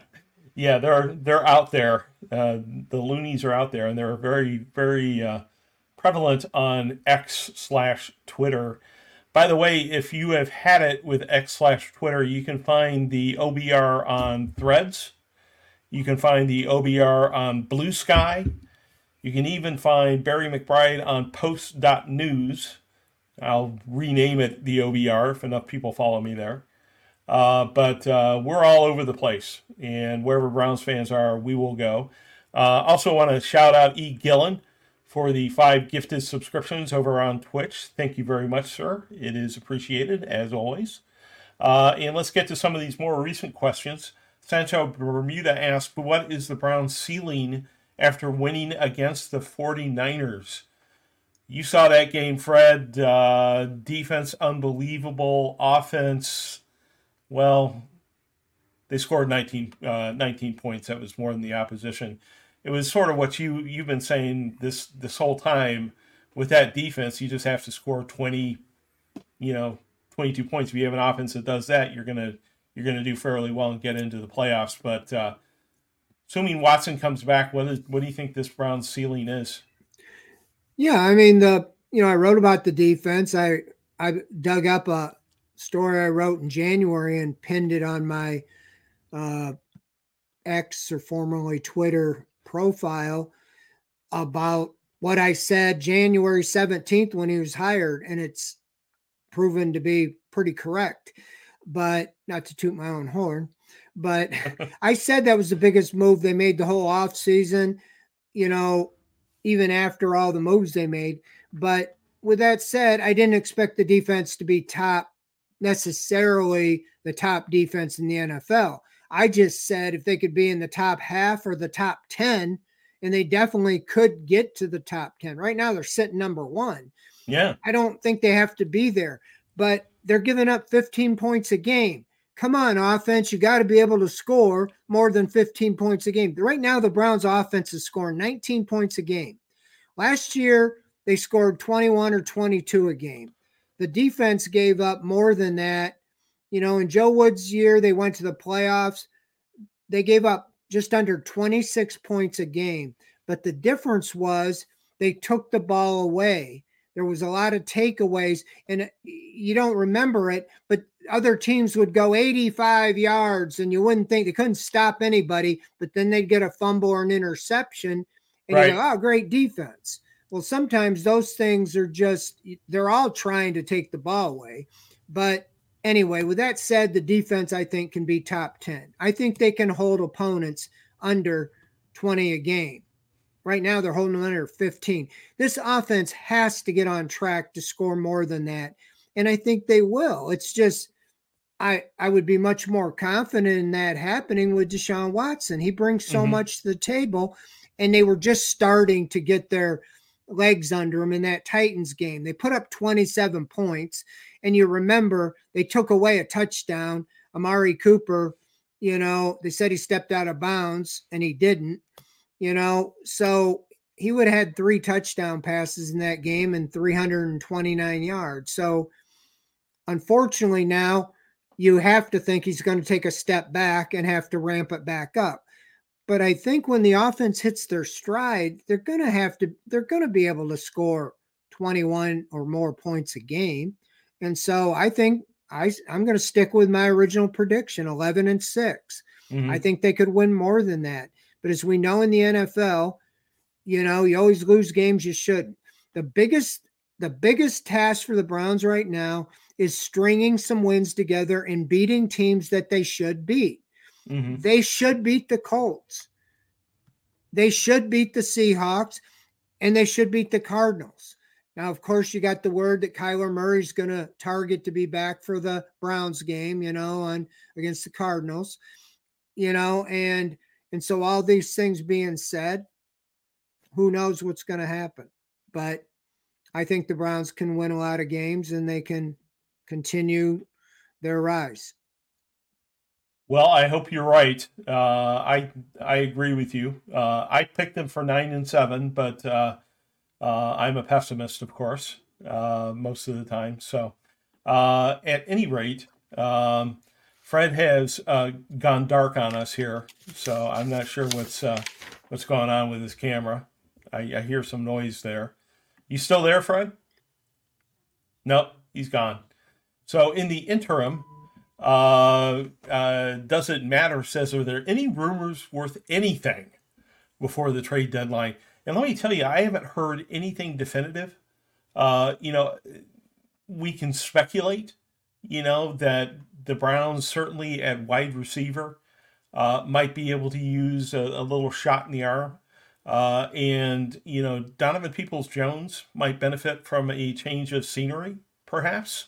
yeah. They're they're out there. Uh, the loonies are out there, and they're very very uh, prevalent on X slash Twitter. By the way, if you have had it with X slash Twitter, you can find the OBR on Threads you can find the OBR on Blue Sky. You can even find Barry McBride on Post.news. I'll rename it the OBR if enough people follow me there. Uh, but uh, we're all over the place, and wherever Browns fans are, we will go. Uh, also, want to shout out E. Gillen for the five gifted subscriptions over on Twitch. Thank you very much, sir. It is appreciated as always. Uh, and let's get to some of these more recent questions. Sancho Bermuda asked, What is the Browns' ceiling after winning against the 49ers? You saw that game, Fred. Uh, defense, unbelievable. Offense, well, they scored 19, uh, 19 points. That was more than the opposition. It was sort of what you, you've been saying this, this whole time with that defense. You just have to score 20, you know, 22 points. If you have an offense that does that, you're going to you're going to do fairly well and get into the playoffs. But uh, assuming Watson comes back, what is what do you think this Browns ceiling is? Yeah, I mean the you know I wrote about the defense. I I dug up a story I wrote in January and pinned it on my uh, X or formerly Twitter profile about what I said January 17th when he was hired, and it's proven to be pretty correct but not to toot my own horn, but I said that was the biggest move they made the whole off season, you know, even after all the moves they made. But with that said, I didn't expect the defense to be top necessarily the top defense in the NFL. I just said if they could be in the top half or the top 10, and they definitely could get to the top 10. Right now, they're sitting number one. Yeah. I don't think they have to be there, but they're giving up 15 points a game. Come on, offense. You got to be able to score more than 15 points a game. Right now, the Browns' offense is scoring 19 points a game. Last year, they scored 21 or 22 a game. The defense gave up more than that. You know, in Joe Woods' year, they went to the playoffs. They gave up just under 26 points a game. But the difference was they took the ball away. There was a lot of takeaways, and uh, you don't remember it, but other teams would go 85 yards, and you wouldn't think they couldn't stop anybody, but then they'd get a fumble or an interception, and right. you go, oh, great defense. Well, sometimes those things are just, they're all trying to take the ball away. But anyway, with that said, the defense, I think, can be top 10. I think they can hold opponents under 20 a game. Right now, they're holding them under 15. This offense has to get on track to score more than that. And I think they will. It's just, I, I would be much more confident in that happening with Deshaun Watson. He brings so mm-hmm. much to the table, and they were just starting to get their legs under him in that Titans game. They put up 27 points, and you remember they took away a touchdown. Amari Cooper, you know, they said he stepped out of bounds, and he didn't, you know, so he would have had three touchdown passes in that game and 329 yards. So, unfortunately, now you have to think he's going to take a step back and have to ramp it back up. But I think when the offense hits their stride, they're going to have to, they're going to be able to score 21 or more points a game. And so I think I, I'm going to stick with my original prediction 11 and 6. Mm-hmm. I think they could win more than that. But as we know in the NFL, you know, you always lose games you shouldn't. The biggest the biggest task for the Browns right now is stringing some wins together and beating teams that they should beat. Mm-hmm. They should beat the Colts. They should beat the Seahawks and they should beat the Cardinals. Now, of course, you got the word that Kyler Murray's going to target to be back for the Browns game, you know, on against the Cardinals, you know, and and so all these things being said, who knows what's going to happen? But I think the Browns can win a lot of games and they can continue their rise. Well, I hope you're right. Uh, I I agree with you. Uh, I picked them for nine and seven, but uh, uh I'm a pessimist, of course, uh, most of the time. So, uh, at any rate, um, Fred has gone dark on us here, so I'm not sure what's what's going on with his camera. I, I hear some noise there. You still there, Fred? Nope, he's gone. So, in the interim, uh, uh, doesn't matter says, are there any rumors worth anything before the trade deadline? And let me tell you, I haven't heard anything definitive. Uh, you know, we can speculate, you know, that the Browns certainly at wide receiver uh, might be able to use a, a little shot in the arm. Uh, and, you know, Donovan Peoples Jones might benefit from a change of scenery, perhaps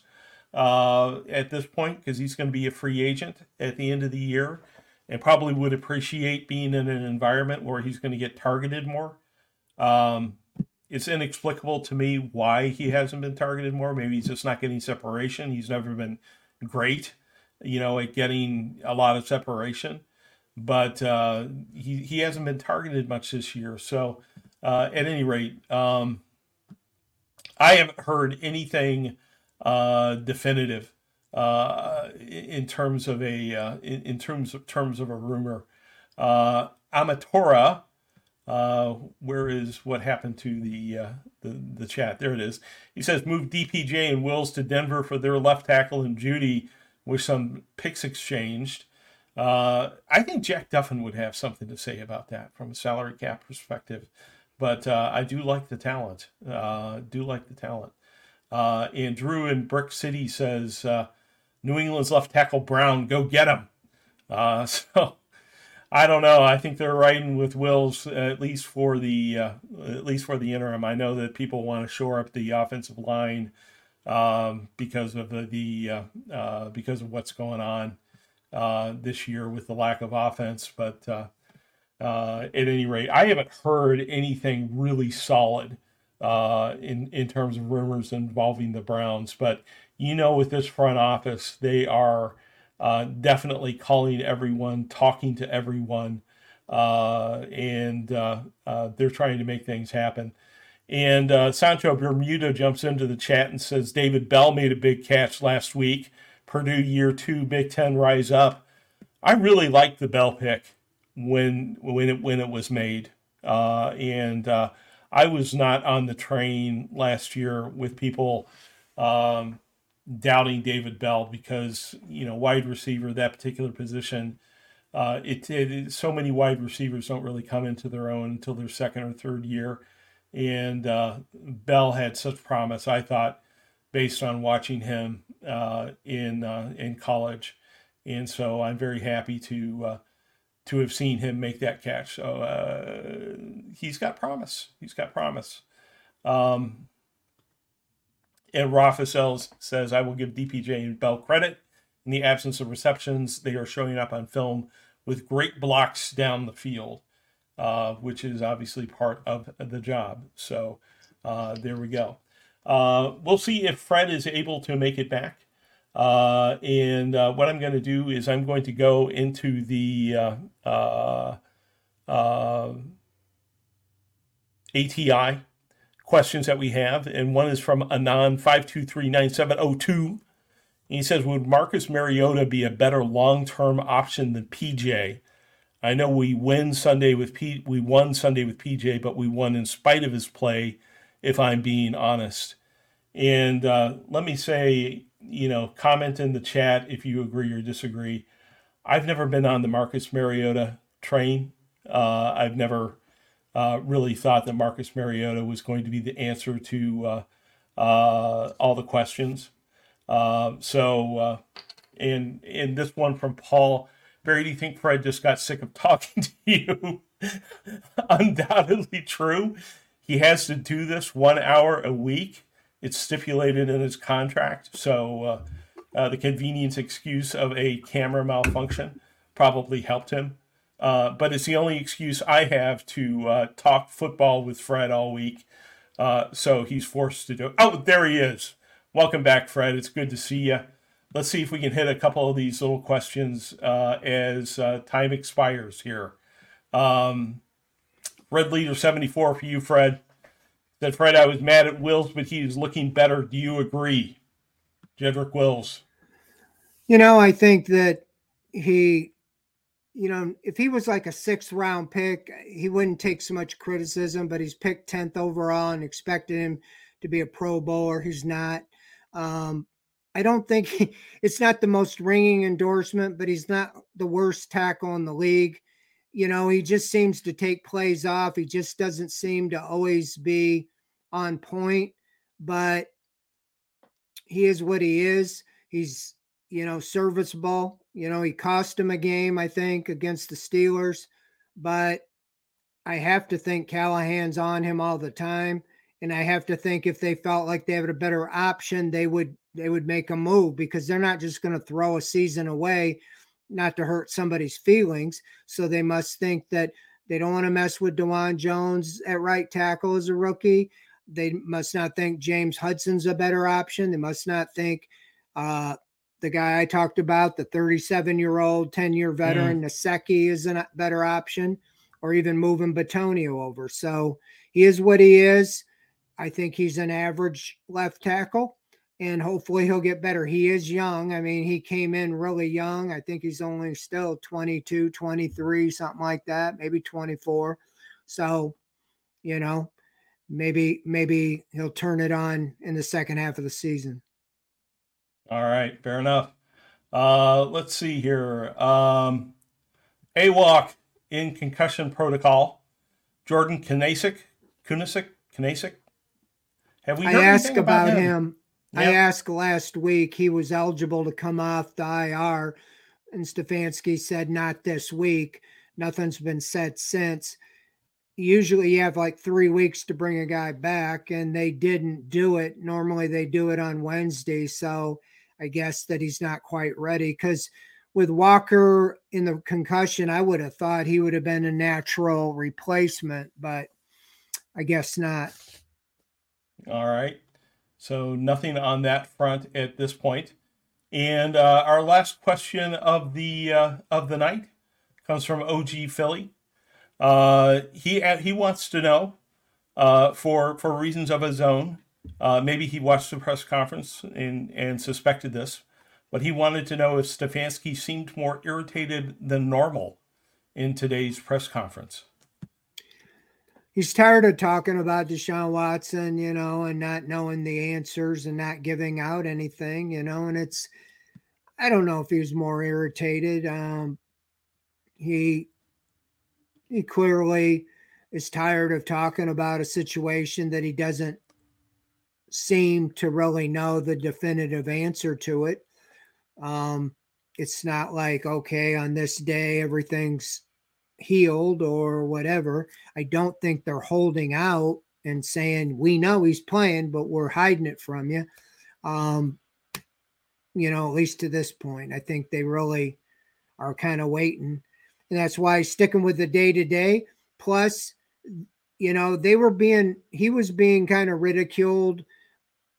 uh, at this point because he's going to be a free agent at the end of the year and probably would appreciate being in an environment where he's going to get targeted more. Um, it's inexplicable to me why he hasn't been targeted more. Maybe he's just not getting separation. He's never been great, you know, at getting a lot of separation, but uh, he, he hasn't been targeted much this year. So, uh, at any rate, um, I haven't heard anything uh, definitive uh, in terms of a uh, in, terms of terms of a rumor. Uh, Amatora, uh, where is what happened to the, uh, the the chat? There it is. He says move DPJ and Wills to Denver for their left tackle and Jeudy with some picks exchanged. Uh, I think Jack Duffin would have something to say about that from a salary cap perspective, but uh, I do like the talent. Uh, do like the talent. Uh, and Drew in Brick City says, uh, New England's left tackle Brown, go get him. Uh, so I don't know. I think they're riding with Wills at least for the at least for the interim. I know that people want to shore up the offensive line um, because of the, the uh, uh, because of what's going on this year with the lack of offense. But at any rate, I haven't heard anything really solid uh, in in terms of rumors involving the Browns. But you know, with this front office, they are uh, definitely calling everyone, talking to everyone, uh, and uh, uh, they're trying to make things happen. And uh, Sancho Bermuda jumps into the chat and says David Bell made a big catch last week. Purdue year two, Big Ten rise up. I really liked the Bell pick when when it when it was made, and I was not on the train last year with people um, doubting David Bell because you know wide receiver that particular position. Uh, it, it, so many wide receivers don't really come into their own until their second or third year, and uh, Bell had such promise. I thought, based on watching him uh, in uh, in college, and so I'm very happy to uh, to have seen him make that catch. So uh, he's got promise. He's got promise. Um, and Rafa says, I will give DPJ and Bell credit. In the absence of receptions, they are showing up on film with great blocks down the field, uh, which is obviously part of the job. So uh, there we go. Uh, we'll see if Fred is able to make it back. Uh, and uh, what I'm going to do is I'm going to go into the ATI questions that we have, and one is from Anon five two three nine seven zero oh two. He says, "Would Marcus Mariota be a better long term option than PJ? I know we win Sunday with P. We won Sunday with PJ, but we won in spite of his play. If I'm being honest, and uh, let me say, you know, comment in the chat if you agree or disagree. I've never been on the Marcus Mariota train. Uh, I've never uh, really thought that Marcus Mariota was going to be the answer to uh, uh, all the questions. Um, so, uh, and in this one from Paul, Barry, do you think Fred just got sick of talking to you? Undoubtedly true. He has to do this one hour a week. It's stipulated in his contract. So, uh, uh, the convenience excuse of a camera malfunction probably helped him. Uh, but it's the only excuse I have to uh, talk football with Fred all week. Uh, so he's forced to do it. Oh, there he is. Welcome back, Fred. It's good to see you. Let's see if we can hit a couple of these little questions uh, as uh, time expires here. Um, Red Leader 74 for you, Fred. Said, Fred, I was mad at Wills, but he is looking better. Do you agree? Jedrick Wills. You know, I think that he you know, if he was like a sixth round pick, he wouldn't take so much criticism, but he's picked 10th overall and expected him to be a pro bowler. He's not. Um, I don't think he, it's not the most ringing endorsement, but he's not the worst tackle in the league. You know, he just seems to take plays off. He just doesn't seem to always be on point, but he is what he is. He's, you know, serviceable. You know, he cost him a game, I think, against the Steelers, but I have to think Callahan's on him all the time. And I have to think if they felt like they had a better option, they would they would make a move because they're not just going to throw a season away, not to hurt somebody's feelings. So they must think that they don't want to mess with Dawand Jones at right tackle as a rookie. They must not think James Hudson's a better option. They must not think uh, the guy I talked about, the 37 year old, 10 year veteran, mm. Nsekhe is a better option, or even moving Bitonio over. So he is what he is. I think he's an average left tackle, and hopefully he'll get better. He is young. I mean, he came in really young. I think he's only still 22, 23, something like that, maybe 24. So, you know, maybe maybe he'll turn it on in the second half of the season. All right, fair enough. Uh, let's see here. Um, AWOC in concussion protocol. Jordan Kunaszyk, Kunaszyk, Kunaszyk. Have we? I asked about, about him. him. Yep. I asked last week. He was eligible to come off the IR, and Stefanski said not this week. Nothing's been said since. Usually, you have like three weeks to bring a guy back, and they didn't do it. Normally, they do it on Wednesday, so I guess that he's not quite ready because with Walker in the concussion, I would have thought he would have been a natural replacement, but I guess not. All right. So nothing on that front at this point. And uh, our last question of the uh, of the night comes from OG Philly. Uh, he he wants to know, uh, for for reasons of his own, uh, maybe he watched the press conference and, and suspected this, but he wanted to know if Stefanski seemed more irritated than normal in today's press conference. He's tired of talking about Deshaun Watson, you know, and not knowing the answers and not giving out anything, you know, and it's I don't know if he was more irritated. Um he he clearly is tired of talking about a situation that he doesn't seem to really know the definitive answer to it. Um, it's not like, okay, on this day, everything's healed or whatever. I don't think they're holding out and saying, we know he's playing, but we're hiding it from you. Um, you know, at least to this point, I think they really are kind of waiting. And that's why sticking with the day to day. Plus, you know, they were being, he was being kind of ridiculed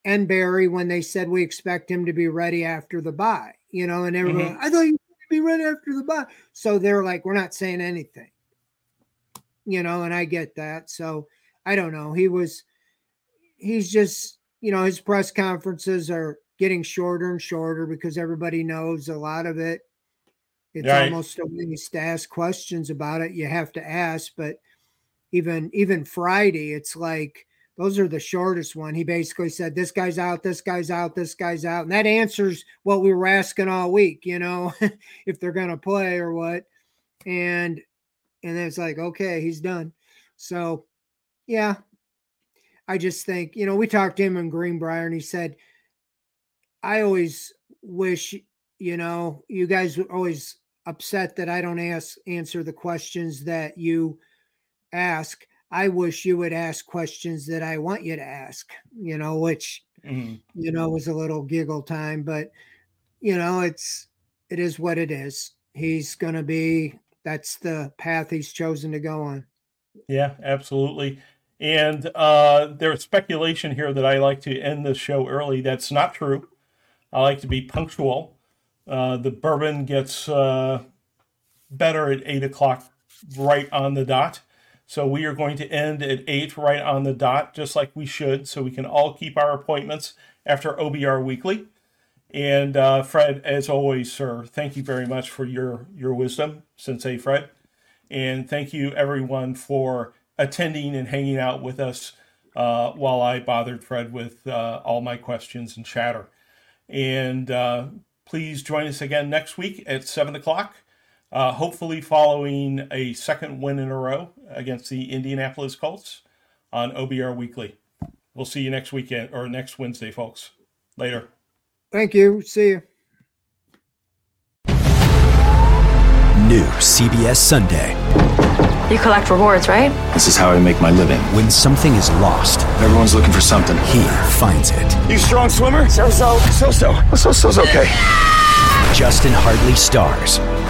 and Barry when they said we expect him to be ready after the bye, you know, and everyone, mm-hmm. I thought you be ready after the bye. So they're like, we're not saying anything, you know, and I get that. So I don't know. He was, he's just, you know, his press conferences are getting shorter and shorter because everybody knows a lot of it. It's right. almost a waste to ask questions about it. You have to ask, but even even Friday, it's like those are the shortest one. He basically said, This guy's out, this guy's out, this guy's out. And that answers what we were asking all week, you know, if they're gonna play or what. And and then it's like, okay, he's done. So yeah, I just think, you know, we talked to him in Greenbrier and he said, I always wish, you know, you guys would always upset that I don't ask answer the questions that you ask I wish you would ask questions that I want you to ask, you know, which, mm-hmm. you know, was a little giggle time, but, you know, it's, it is what it is. He's going to be, that's the path he's chosen to go on. Yeah, absolutely. And uh, there's speculation here that I like to end the show early. That's not true. I like to be punctual. Uh, the bourbon gets uh, better at eight o'clock, right on the dot. So we are going to end at 8 right on the dot, just like we should, so we can all keep our appointments after OBR Weekly. And uh, Fred, as always, sir, thank you very much for your, your wisdom, Sensei Fred. And thank you, everyone, for attending and hanging out with us uh, while I bothered Fred with uh, all my questions and chatter. And uh, please join us again next week at 7 o'clock uh, hopefully following a second win in a row against the Indianapolis Colts on OBR Weekly. We'll see you next weekend or next Wednesday, folks. Later. Thank you. See you. New CBS Sunday. You collect rewards, right? This is how I make my living. When something is lost, everyone's looking for something. He finds it. You strong swimmer? So so. So so. So so's okay. Justin Hartley stars.